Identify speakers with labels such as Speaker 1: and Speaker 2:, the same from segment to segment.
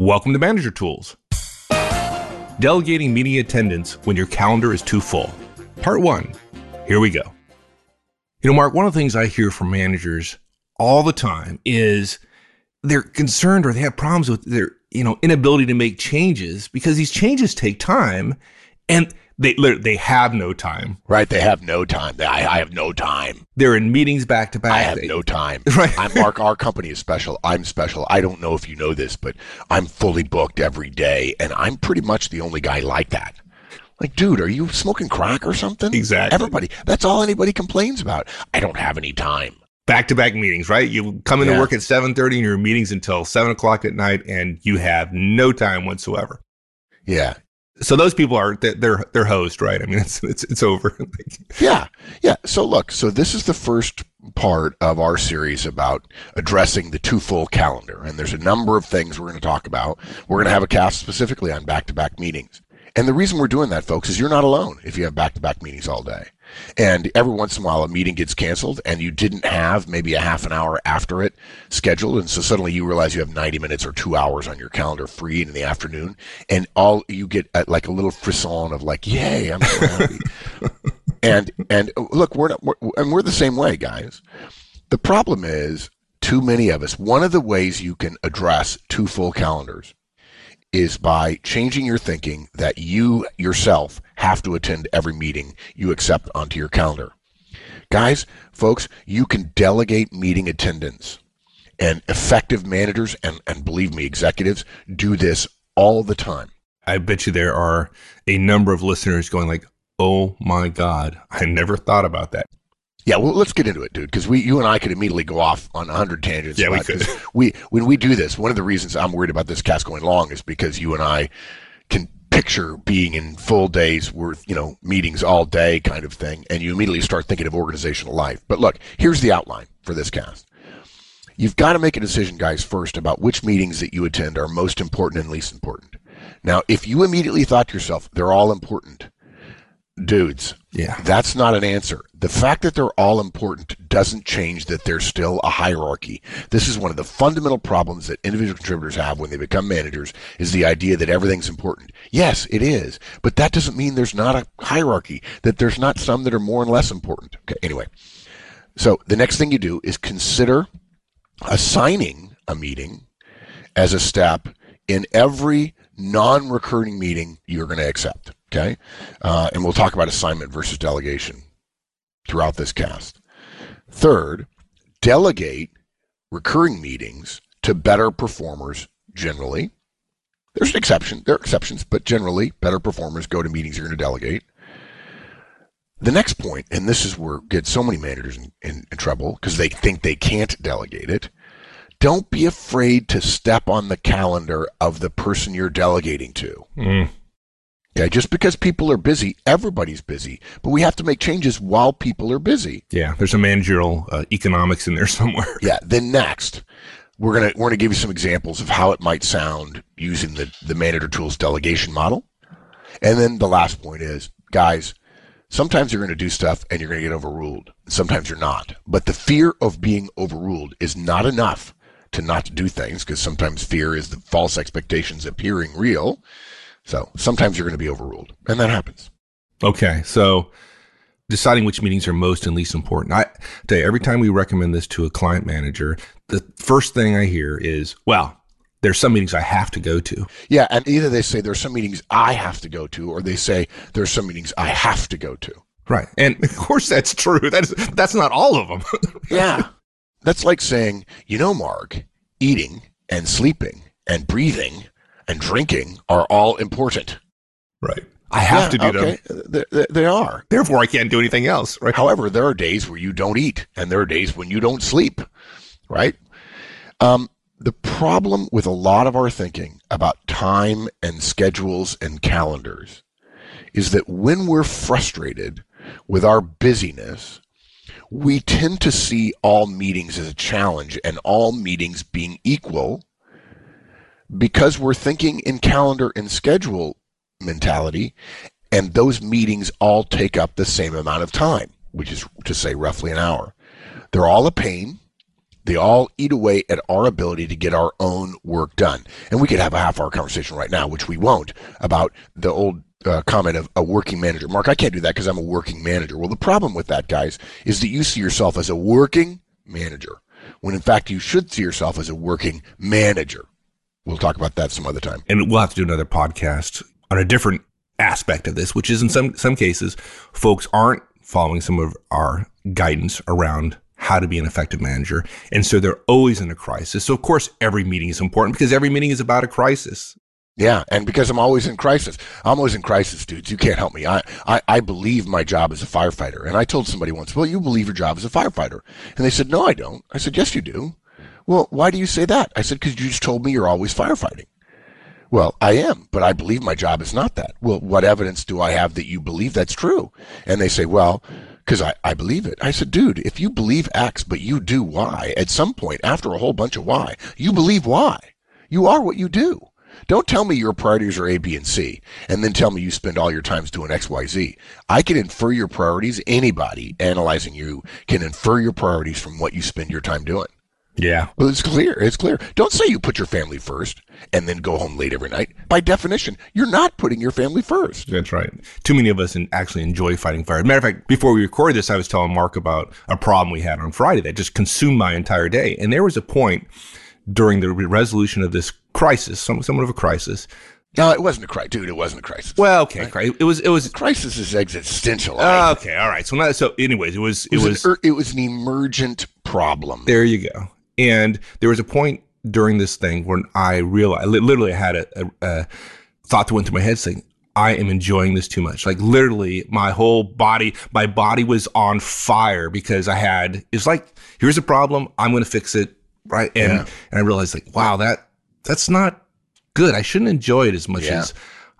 Speaker 1: Welcome to Manager Tools. Delegating meeting attendance when your calendar is too full. Part one. Here we go. You know, Mark, one of the things I hear from managers all the time is they're concerned or they have problems with their, you know, inability to make changes because these changes take time and they they have no time.
Speaker 2: Right, they have no time. They, I, I have no time.
Speaker 1: They're in meetings back to back.
Speaker 2: I have
Speaker 1: They-
Speaker 2: no time.
Speaker 1: Right.
Speaker 2: I'm Mark. Our company is special. I'm special. I don't know if you know this, but I'm fully booked every day, and I'm pretty much the only guy like that. Like, dude, are you smoking crack or something?
Speaker 1: Exactly.
Speaker 2: Everybody. That's all anybody complains about. I don't have any time.
Speaker 1: back to back meetings, right? You come into
Speaker 2: Yeah.
Speaker 1: work at seven thirty, and your meetings until seven o'clock at night, and you have no time whatsoever.
Speaker 2: Yeah.
Speaker 1: So those people are they're they're, hosed, right? I mean, it's it's it's over.
Speaker 2: Yeah. Yeah. So look, so this is the first part of our series about addressing the too full calendar. And there's a number of things we're going to talk about. We're going to have a cast specifically on back to back meetings. And the reason we're doing that, folks, is you're not alone if you have back to back meetings all day. And every once in a while, a meeting gets canceled and you didn't have maybe a half an hour after it scheduled. And so suddenly you realize you have 90 minutes or two hours on your calendar free in the afternoon. And all you get uh, like a little frisson of like, yay, I'm so happy. and, and uh, look, we're, not, we're, and we're the same way, guys. The problem is too many of us. One of the ways you can address too full calendars is by changing your thinking that you yourself have to attend every meeting you accept onto your calendar. Guys, folks, you can delegate meeting attendance. And effective managers and, and believe me, executives do this all the time.
Speaker 1: I bet you there are a number of listeners going like, "Oh my god, I never thought about that."
Speaker 2: Yeah, well, let's get into it, dude, because we, you and I could immediately go off on a hundred tangents.
Speaker 1: Yeah, we could.
Speaker 2: We, when we do this, one of the reasons I'm worried about this cast going long is because you and I can picture being in full days worth, you know, meetings all day kind of thing, and you immediately start thinking of organizational life. But look, here's the outline for this cast. You've got to make a decision, guys, first about which meetings that you attend are most important and least important. Now, if you immediately thought to yourself, they're all important, dudes,
Speaker 1: Yeah.
Speaker 2: that's not an answer. The fact that they're all important doesn't change that there's still a hierarchy. This is one of the fundamental problems that individual contributors have when they become managers is the idea that everything's important. Yes, it is, but that doesn't mean there's not a hierarchy, that there's not some that are more and less important. Okay, anyway. So the next thing you do is consider assigning a meeting as a step in every non-recurring meeting you're going to accept. Okay, uh, and we'll talk about assignment versus delegation throughout this cast. Third, delegate recurring meetings to better performers generally. There's an exception. There are exceptions, but generally, better performers go to meetings you're going to delegate. The next point, and this is where get so many managers in, in, in trouble because they think they can't delegate it. Don't be afraid to step on the calendar of the person you're delegating to.
Speaker 1: Mm.
Speaker 2: Okay, just because people are busy, everybody's busy, but we have to make changes while people are busy.
Speaker 1: Yeah, there's a managerial uh, economics in there somewhere.
Speaker 2: Yeah. Then next, we're gonna we're gonna give you some examples of how it might sound using the the manager tools delegation model, and then the last point is, guys, sometimes you're gonna do stuff and you're gonna get overruled. Sometimes you're not, but the fear of being overruled is not enough to not do things because sometimes fear is the false expectations appearing real. So sometimes you're going to be overruled, and that happens.
Speaker 1: Okay, so deciding which meetings are most and least important. I tell you, every time we recommend this to a client manager, the first thing I hear is, "Well, there's some meetings I have to go to."
Speaker 2: Yeah, and either they say there's some meetings I have to go to, or they say there's some meetings I have to go to.
Speaker 1: Right, and of course that's true. That's that's not all of them.
Speaker 2: Yeah. That's like saying, you know, Mark, eating and sleeping and breathing and drinking are all important.
Speaker 1: right. I have to do them.
Speaker 2: okay. They, they- they are.
Speaker 1: Therefore, I can't do anything else. Right.
Speaker 2: However, there are days where you don't eat, and there are days when you don't sleep, right? Um, the problem with a lot of our thinking about time and schedules and calendars is that when we're frustrated with our busyness, we tend to see all meetings as a challenge and all meetings being equal because we're thinking in calendar and schedule mentality, and those meetings all take up the same amount of time, which is to say roughly an hour. They're all a pain. They all eat away at our ability to get our own work done. And we could have a half hour conversation right now, which we won't, about the old uh, comment of a working manager. Mark, I can't do that because I'm a working manager. Well, the problem with that, guys, is that you see yourself as a working manager when in fact you should see yourself as a working manager. We'll talk about that some other time.
Speaker 1: And we'll have to do another podcast on a different aspect of this, which is in some some cases, folks aren't following some of our guidance around how to be an effective manager. And so they're always in a crisis. So of course every meeting is important because every meeting is about a crisis.
Speaker 2: Yeah, and because I'm always in crisis. I'm always in crisis, dudes. You can't help me. I, I, I believe my job as a firefighter. And I told somebody once, well, you believe your job as a firefighter. And they said, no, I don't. I said, yes, you do. Well, why do you say that? I said, because you just told me you're always firefighting. Well, I am, but I believe my job is not that. Well, what evidence do I have that you believe that's true? And they say, well, because I, I believe it. I said, dude, if you believe X, but you do Y, at some point after a whole bunch of Y, you believe Y. You are what you do. Don't tell me your priorities are A, B, and C, and then tell me you spend all your times doing X, Y, Z. I can infer your priorities. Anybody analyzing you can infer your priorities from what you spend your time doing.
Speaker 1: Yeah.
Speaker 2: Well, it's clear. It's clear. Don't say you put your family first and then go home late every night. By definition, you're not putting your family first.
Speaker 1: That's right. Too many of us actually enjoy fighting fire. Matter of fact, before we recorded this, I was telling Mark about a problem we had on Friday that just consumed my entire day. And there was a point during the resolution of this crisis, somewhat of a crisis.
Speaker 2: No, it wasn't a crisis, dude. It wasn't a crisis.
Speaker 1: Well, okay, right? it was. It was.
Speaker 2: crisis is existential.
Speaker 1: Uh, okay, all right. So, not, so, anyways, it was. It,
Speaker 2: it was.
Speaker 1: was
Speaker 2: an, er, it was an emergent problem.
Speaker 1: There you go. And there was a point during this thing when I realized, literally, I had a, a, a thought that went through my head saying, I am enjoying this too much. Like literally my whole body, my body was on fire because I had, it's like, here's a problem. I'm going to fix it. Right. And, yeah. and I realized like, wow, that, that's not good. I shouldn't enjoy it as much yeah. as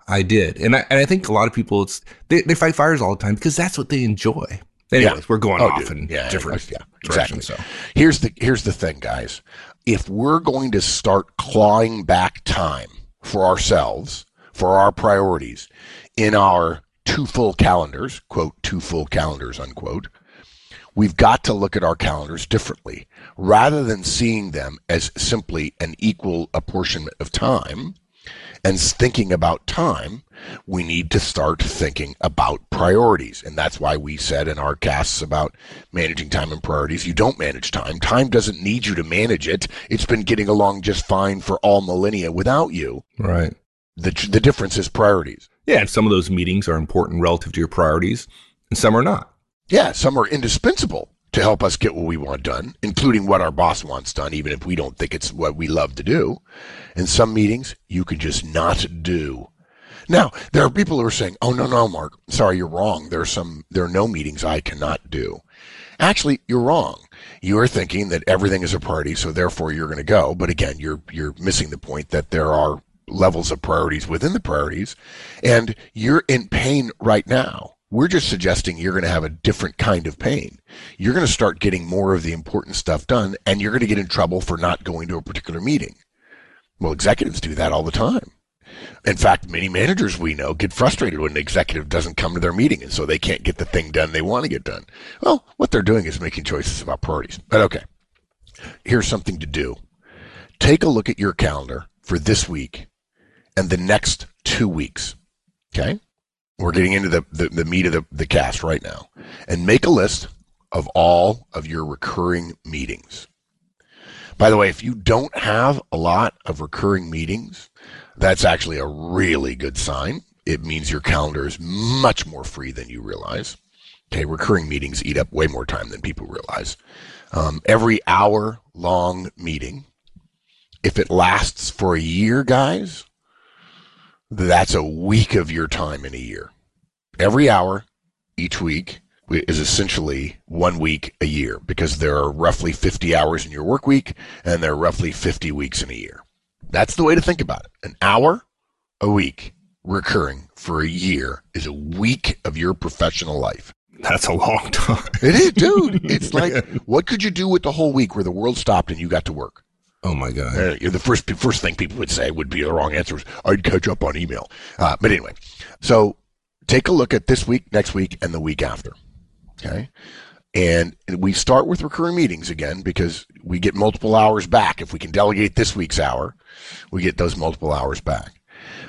Speaker 1: I did. And I, and I think a lot of people, it's, they, they fight fires all the time because that's what they enjoy. Anyways, yeah. we're going oh, off dude. in yeah, different yeah, exactly. So
Speaker 2: here's the here's the thing, guys. If we're going to start clawing back time for ourselves, for our priorities, in our too full calendars, quote too full calendars, unquote, we've got to look at our calendars differently. Rather than seeing them as simply an equal apportionment of time, and thinking about time, we need to start thinking about priorities. And that's why we said in our casts about managing time and priorities, you don't manage time. Time doesn't need you to manage it. It's been getting along just fine for all millennia without you.
Speaker 1: Right.
Speaker 2: The, the difference is priorities.
Speaker 1: Yeah. And some of those meetings are important relative to your priorities, and some are not.
Speaker 2: Yeah. Some are indispensable to help us get what we want done, including what our boss wants done, even if we don't think it's what we love to do. And some meetings you can just not do. Now, there are people who are saying, "Oh no, no, Mark, sorry, you're wrong. There are some, there are no meetings I cannot do." Actually, you're wrong. You are thinking that everything is a priority, so therefore you're going to go. But again, you're you're missing the point that there are levels of priorities within the priorities, and you're in pain right now we're just suggesting you're going to have a different kind of pain. You're going to start getting more of the important stuff done and you're going to get in trouble for not going to a particular meeting. Well, executives do that all the time. In fact, many managers we know get frustrated when an executive doesn't come to their meeting and so they can't get the thing done they want to get done. Well, what they're doing is making choices about priorities. But okay, here's something to do. Take a look at your calendar for this week and the next two weeks. Okay? We're getting into the, the, the meat of the, the cast right now, and make a list of all of your recurring meetings. By the way, if you don't have a lot of recurring meetings, that's actually a really good sign. It means your calendar is much more free than you realize. Okay, recurring meetings eat up way more time than people realize. Um, every hour long meeting, if it lasts for a year, guys, that's a week of your time in a year. Every hour each week is essentially one week a year because there are roughly 50 hours in your work week and there are roughly 50 weeks in a year. That's the way to think about it. An hour a week recurring for a year is a week of your professional life.
Speaker 1: That's a long time.
Speaker 2: it is, dude. It's like, what could you do with the whole week where the world stopped and you got to work?
Speaker 1: Oh my god!
Speaker 2: Uh, the first first thing people would say would be the wrong answer was I'd catch up on email. Uh, but anyway, so take a look at this week, next week, and the week after. Okay, And we start with recurring meetings again because we get multiple hours back. If we can delegate this week's hour, we get those multiple hours back.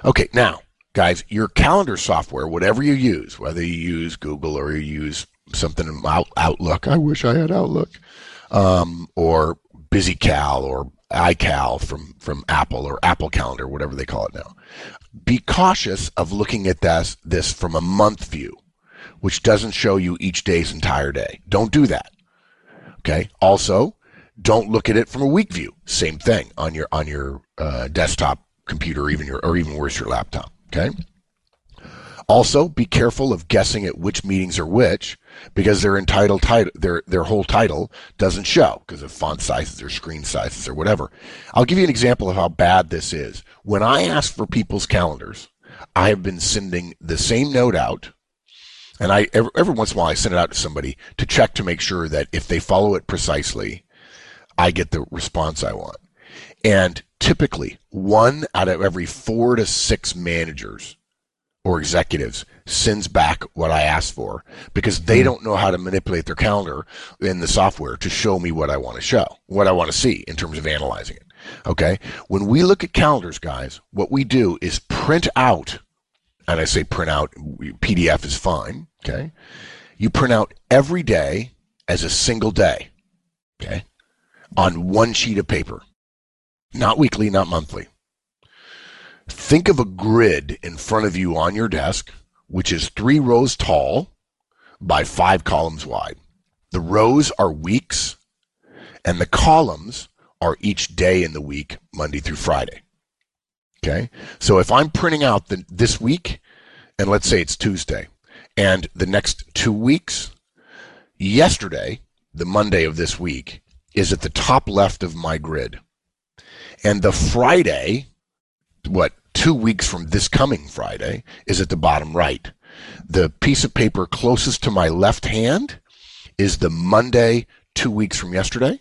Speaker 2: Okay, now, guys, your calendar software, whatever you use, whether you use Google or you use something in Out- Outlook, I wish I had Outlook, um, or BusyCal or iCal from, from Apple or Apple Calendar, whatever they call it now. Be cautious of looking at this, this from a month view which doesn't show you each day's entire day. Don't do that. Okay. Also, don't look at it from a week view. Same thing on your on your uh, desktop computer, even your or even worse, your laptop. Okay. Also, be careful of guessing at which meetings are which because their entitled title, their their whole title doesn't show because of font sizes or screen sizes or whatever. I'll give you an example of how bad this is. When I ask for people's calendars, I have been sending the same note out and I every, every once in a while I send it out to somebody to check to make sure that if they follow it precisely, I get the response I want. And typically, one out of every four to six managers or executives sends back what I asked for because they hmm. don't know how to manipulate their calendar in the software to show me what I want to show, what I want to see in terms of analyzing it. Okay. When we look at calendars, guys, what we do is print out, and I say print out, PDF is fine. Okay. You print out every day as a single day. Okay. On one sheet of paper. Not weekly, not monthly. Think of a grid in front of you on your desk, which is three rows tall by five columns wide. The rows are weeks and the columns are each day in the week, Monday through Friday. Okay. So if I'm printing out the, this week, and let's say it's Tuesday, and the next two weeks, yesterday, the Monday of this week, is at the top left of my grid. And the Friday, what, two weeks from this coming Friday, is at the bottom right. The piece of paper closest to my left hand is the Monday, two weeks from yesterday.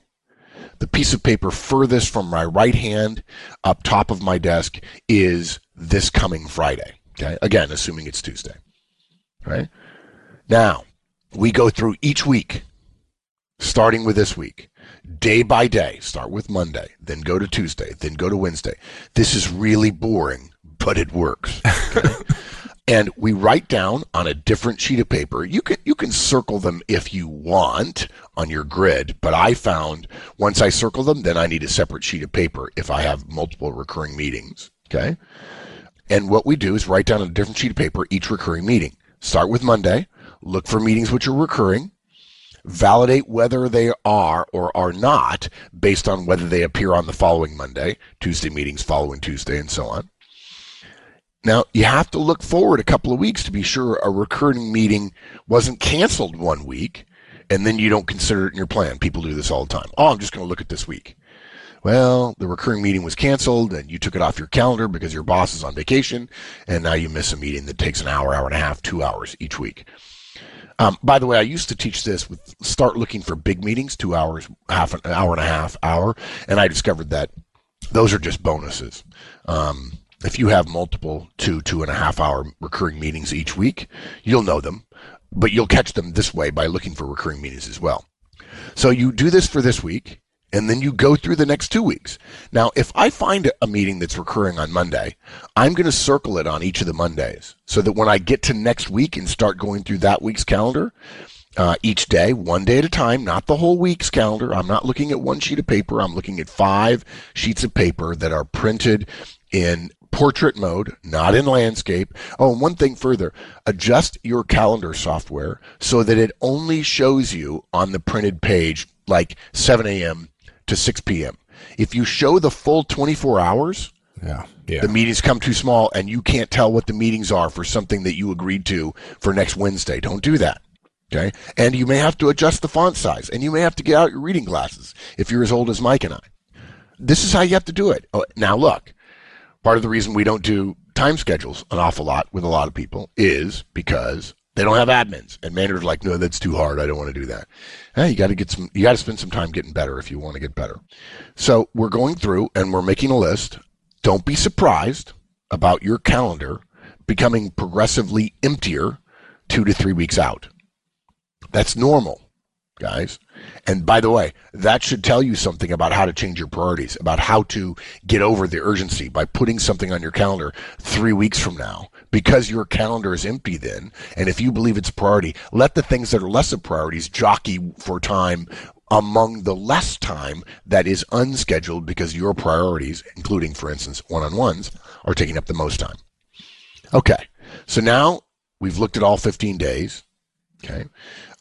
Speaker 2: The piece of paper furthest from my right hand up top of my desk is this coming Friday. Okay. Again, assuming it's Tuesday right? Now, we go through each week, starting with this week, day by day. Start with Monday, then go to Tuesday, then go to Wednesday. This is really boring, but it works. Okay? and we write down on a different sheet of paper. You can you can circle them if you want on your grid, but I found once I circle them, then I need a separate sheet of paper if I have multiple recurring meetings. Okay. And what we do is write down on a different sheet of paper each recurring meeting. Start with Monday. Look for meetings which are recurring. Validate whether they are or are not based on whether they appear on the following Monday, Tuesday meetings following Tuesday, and so on. Now, you have to look forward a couple of weeks to be sure a recurring meeting wasn't canceled one week and then you don't consider it in your plan. People do this all the time. Oh, I'm just going to look at this week well, the recurring meeting was canceled and you took it off your calendar because your boss is on vacation, and now you miss a meeting that takes an hour, hour and a half, two hours each week. Um, by the way, I used to teach this with start looking for big meetings, two hours, half an hour and a half, hour, and I discovered that those are just bonuses. Um, if you have multiple two, two and a half hour recurring meetings each week, you'll know them, but you'll catch them this way by looking for recurring meetings as well. So you do this for this week and then you go through the next two weeks. Now, if I find a meeting that's recurring on Monday, I'm going to circle it on each of the Mondays so that when I get to next week and start going through that week's calendar, uh, each day, one day at a time, not the whole week's calendar. I'm not looking at one sheet of paper. I'm looking at five sheets of paper that are printed in portrait mode, not in landscape. Oh, and one thing further, adjust your calendar software so that it only shows you on the printed page like 7 a.m to 6 p.m. If you show the full 24 hours,
Speaker 1: yeah, yeah.
Speaker 2: the meetings come too small and you can't tell what the meetings are for something that you agreed to for next Wednesday. Don't do that. Okay. And you may have to adjust the font size and you may have to get out your reading glasses if you're as old as Mike and I. This is how you have to do it. Oh, now, look, part of the reason we don't do time schedules an awful lot with a lot of people is because they don't have admins, and managers like, no, that's too hard. I don't want to do that. Hey, you got to get some. You got to spend some time getting better if you want to get better. So we're going through and we're making a list. Don't be surprised about your calendar becoming progressively emptier two to three weeks out. That's normal. guys. And by the way, that should tell you something about how to change your priorities, about how to get over the urgency by putting something on your calendar three weeks from now because your calendar is empty then. And if you believe it's priority, let the things that are less of priorities jockey for time among the less time that is unscheduled because your priorities, including, for instance, one on ones, are taking up the most time. Okay. So now we've looked at all 15 days. Okay.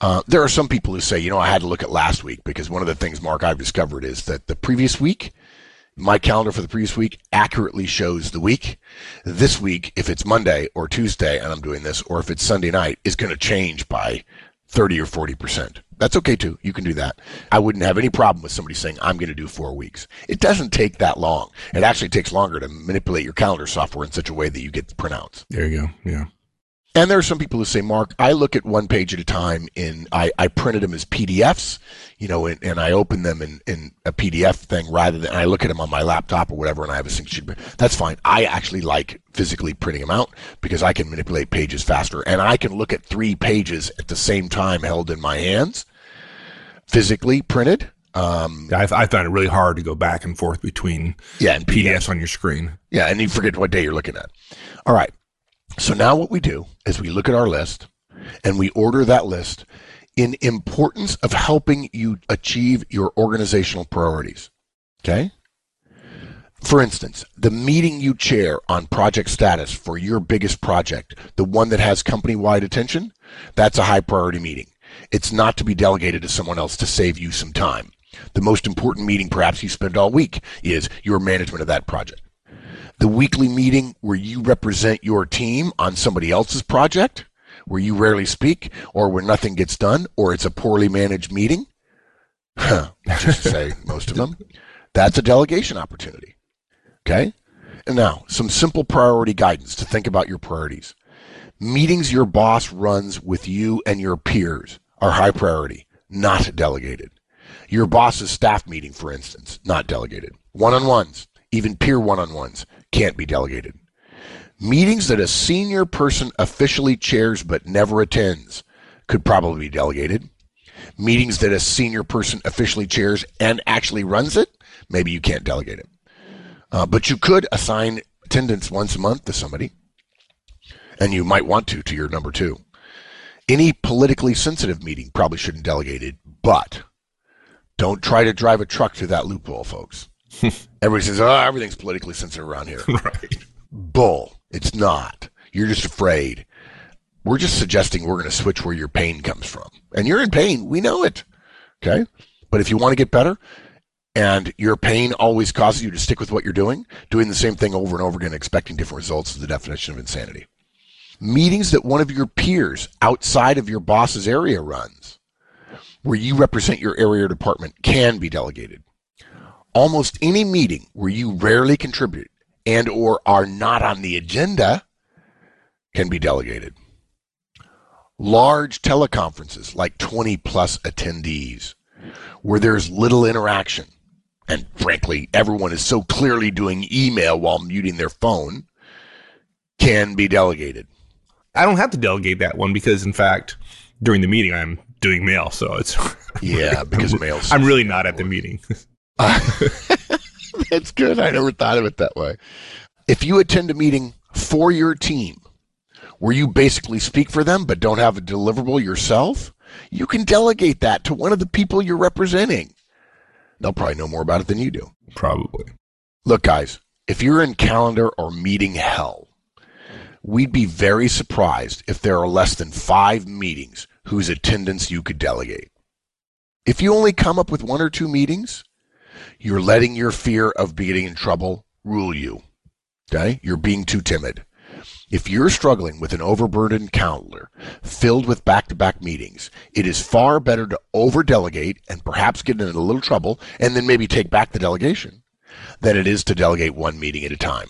Speaker 2: Uh, there are some people who say, you know, I had to look at last week because one of the things, Mark, I've discovered is that the previous week, my calendar for the previous week accurately shows the week. This week, if it's Monday or Tuesday and I'm doing this, or if it's Sunday night, is going to change by 30 or 40%. That's okay too. You can do that. I wouldn't have any problem with somebody saying, I'm going to do four weeks. It doesn't take that long. It actually takes longer to manipulate your calendar software in such a way that you get the printouts.
Speaker 1: There you go. Yeah.
Speaker 2: And there are some people who say, Mark, I look at one page at a time in, I, I printed them as PDFs, you know, and, and I open them in, in a PDF thing rather than, I look at them on my laptop or whatever and I have a single sheet. That's fine. I actually like physically printing them out because I can manipulate pages faster and I can look at three pages at the same time held in my hands, physically printed.
Speaker 1: Um, I, I find it really hard to go back and forth between
Speaker 2: yeah, and
Speaker 1: PDFs PDF. on your screen.
Speaker 2: Yeah, and you forget what day you're looking at. All right. So now what we do is we look at our list and we order that list in importance of helping you achieve your organizational priorities. Okay? For instance, the meeting you chair on project status for your biggest project, the one that has company wide attention, that's a high priority meeting. It's not to be delegated to someone else to save you some time. The most important meeting perhaps you spend all week is your management of that project the weekly meeting where you represent your team on somebody else's project, where you rarely speak, or where nothing gets done, or it's a poorly managed meeting, just to say most of them, that's a delegation opportunity. Okay? And now, some simple priority guidance to think about your priorities. Meetings your boss runs with you and your peers are high priority, not delegated. Your boss's staff meeting, for instance, not delegated. One on ones, even peer one on ones, can't be delegated. Meetings that a senior person officially chairs but never attends could probably be delegated. Meetings that a senior person officially chairs and actually runs it, maybe you can't delegate it. Uh, but you could assign attendance once a month to somebody, and you might want to to your number two. Any politically sensitive meeting probably shouldn't delegate it, but don't try to drive a truck through that loophole, folks. Everybody says, "Oh, everything's politically sensitive around here."
Speaker 1: right.
Speaker 2: Bull. It's not. You're just afraid. We're just suggesting we're going to switch where your pain comes from, and you're in pain. We know it. Okay. But if you want to get better, and your pain always causes you to stick with what you're doing, doing the same thing over and over again, expecting different results is the definition of insanity. Meetings that one of your peers outside of your boss's area runs, where you represent your area or department, can be delegated almost any meeting where you rarely contribute and or are not on the agenda can be delegated. Large teleconferences like 20 plus attendees where there's little interaction and frankly everyone is so clearly doing email while muting their phone can be delegated.
Speaker 1: I don't have to delegate that one because in fact during the meeting I'm doing mail so it's
Speaker 2: yeah because mail
Speaker 1: I'm really not at the meeting.
Speaker 2: that's good. I never thought of it that way. If you attend a meeting for your team where you basically speak for them but don't have a deliverable yourself, you can delegate that to one of the people you're representing. They'll probably know more about it than you do.
Speaker 1: Probably.
Speaker 2: Look, guys, if you're in calendar or meeting hell, we'd be very surprised if there are less than five meetings whose attendance you could delegate. If you only come up with one or two meetings, you're letting your fear of getting in trouble rule you. Okay? You're being too timid. If you're struggling with an overburdened calendar filled with back to back meetings, it is far better to over delegate and perhaps get in a little trouble and then maybe take back the delegation than it is to delegate one meeting at a time.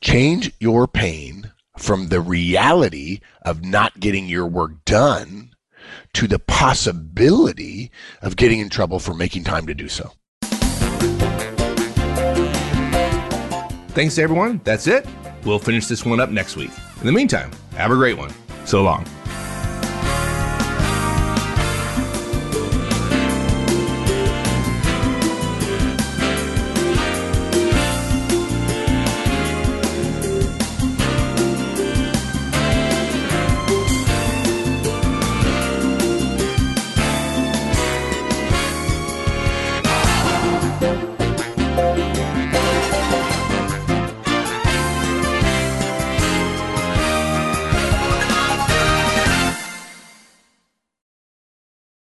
Speaker 2: Change your pain from the reality of not getting your work done to the possibility of getting in trouble for making time to do so.
Speaker 1: Thanks everyone. That's it. We'll finish this one up next week. In the meantime, have a great one. So long.